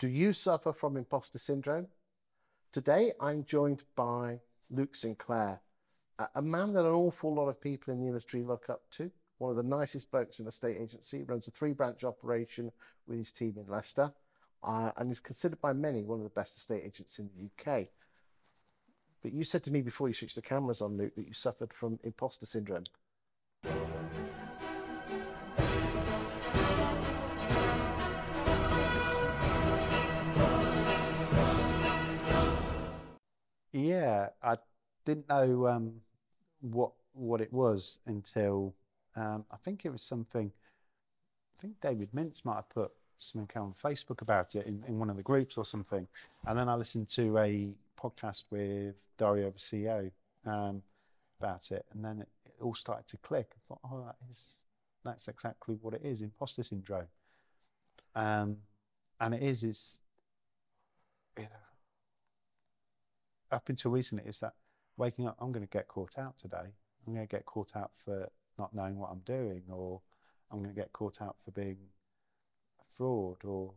Do you suffer from imposter syndrome? Today, I'm joined by Luke St. Clair, a, man that an awful lot of people in the industry look up to. One of the nicest blokes in the state agency, runs a three branch operation with his team in Leicester, uh, and is considered by many one of the best estate agents in the UK. But you said to me before you switched the cameras on, Luke, that you suffered from imposter syndrome. Yeah, I didn't know um, what what it was until um, I think it was something. I think David Mintz might have put something on Facebook about it in, in one of the groups or something, and then I listened to a podcast with Diary of a CEO, um, about it, and then it, it, all started to click. I thought, oh, that is that's exactly what it is, imposter syndrome. Um, and it is, it's up until recently, is that waking up, I'm going to get caught out today. I'm going to get caught out for not knowing what I'm doing, or I'm going to get caught out for being a fraud, or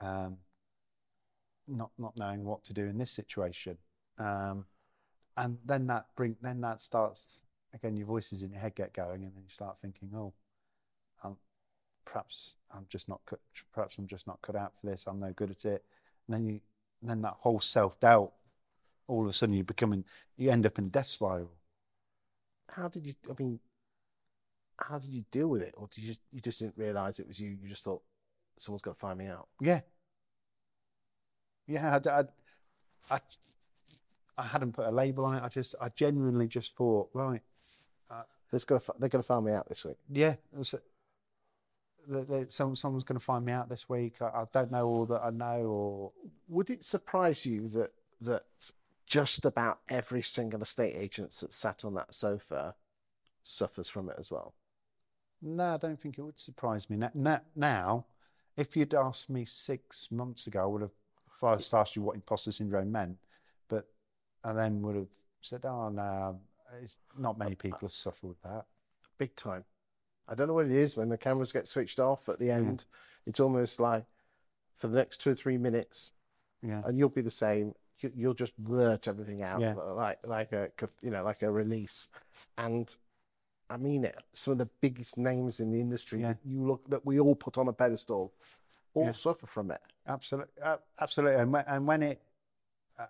um, not not knowing what to do in this situation. Um, and then that bring then that starts again. Your voices in your head get going, and then you start thinking, oh, um, perhaps I'm just not cut, perhaps I'm just not cut out for this. I'm no good at it. And then you then that whole self doubt all of a sudden you're becoming, you end up in death spiral. How did you? I mean, how did you deal with it, or did you just you just didn't realize it was you? You just thought someone's got to find me out. Yeah. Yeah, I, I, I, I hadn't put a label on it. I just, I genuinely just thought, right, uh, they're going to they're going to find me out this week. Yeah, some, someone's going to find me out this week. I, I, don't know all that I know. Or would it surprise you that that just about every single estate agent that sat on that sofa suffers from it as well. No, I don't think it would surprise me. Now, now if you'd asked me six months ago, I would have first asked you what imposter syndrome meant, but I then would have said, oh, no, it's not many uh, uh, people have suffered with that. Big time. I don't know what it is when the cameras get switched off at the end. Yeah. It's almost like for the next two or three minutes, yeah. and you'll be the same you'll just blurt everything out yeah. like like a you know like a release. And i mean it some of the biggest names in the industry yeah. that you look that we all put on a pedestal all yeah. suffer from it. Absolutely uh, absolutely. And when, and when it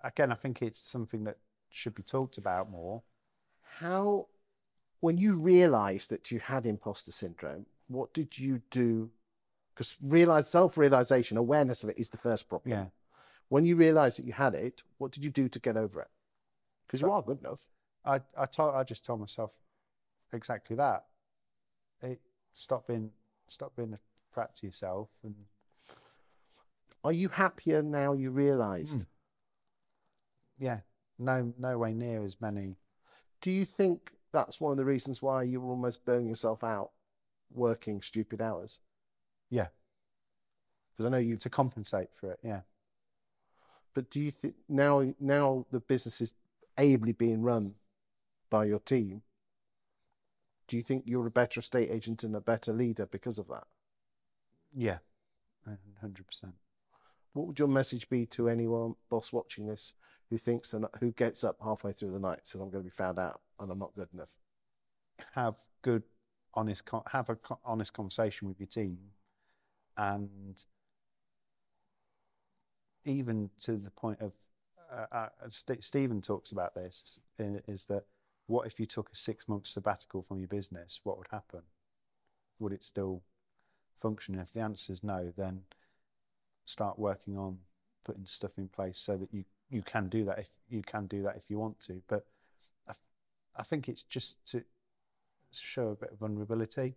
again i think it's something that should be talked about more. How when you realized that you had imposter syndrome what did you do? Because realize self-realization awareness of it is the first problem. Yeah when you realised that you had it, what did you do to get over it? Because you are good enough. I I told I just told myself exactly that. It, stop being stop being a prat to yourself and. Are you happier now? You realised. Mm. Yeah, no, no way near as many. Do you think that's one of the reasons why you were almost burning yourself out, working stupid hours? Yeah. Because I know you to compensate for it. Yeah. But do you think now now the business is ably being run by your team? Do you think you're a better estate agent and a better leader because of that? Yeah, hundred percent. What would your message be to anyone boss watching this who thinks and who gets up halfway through the night says I'm going to be found out and I'm not good enough? Have good, honest, have a honest conversation with your team, and even to the point of uh, uh, St- Stephen talks about this is that what if you took a six month sabbatical from your business? What would happen? Would it still function? If the answer is no, then start working on putting stuff in place so that you, you can do that if you can do that if you want to. But I, I think it's just to show a bit of vulnerability,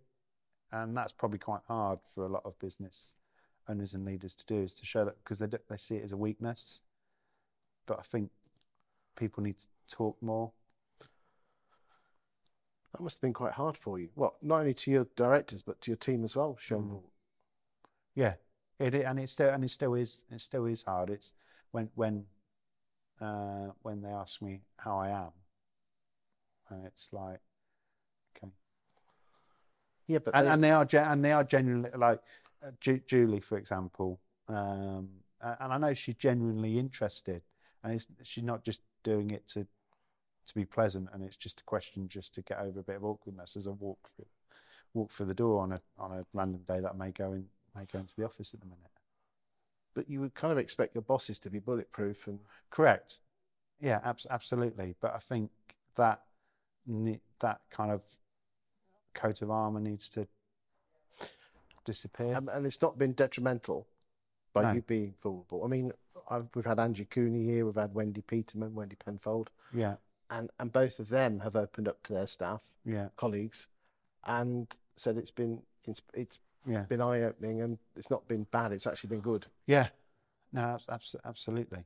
and that's probably quite hard for a lot of business owners and leaders to do is to show that because they they see it as a weakness. But I think people need to talk more. That must have been quite hard for you. What not only to your directors but to your team as well, Sean. Mm. Yeah, it and it still and it still is it still is hard. It's when when uh, when they ask me how I am, and it's like, okay. Yeah, but and they, and they are and they are genuinely like Ju- Julie, for example, um, and I know she's genuinely interested, and it's, she's not just doing it to to be pleasant, and it's just a question just to get over a bit of awkwardness as I walk through walk through the door on a on a random day that I may go in may go into the office at the minute. But you would kind of expect your bosses to be bulletproof and Correct. Yeah, abs- absolutely. But I think that that kind of coat of armor needs to disappear. and, and it's not been detrimental by No. you being vulnerable. I mean, I've, we've had Angie Cooney here, we've had Wendy Peterman, Wendy Penfold, yeah, and and both of them have opened up to their staff, yeah, colleagues, and said it's been it's, it's yeah, been eye opening and it's not been bad. It's actually been good. yeah. No, abs- absolutely.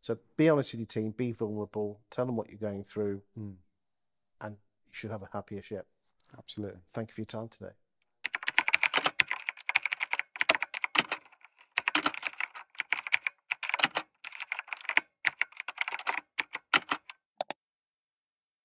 So be honest with your team, be vulnerable, tell them what you're going through, Mm, and you should have a happier ship. absolutely. Thank you for your time today.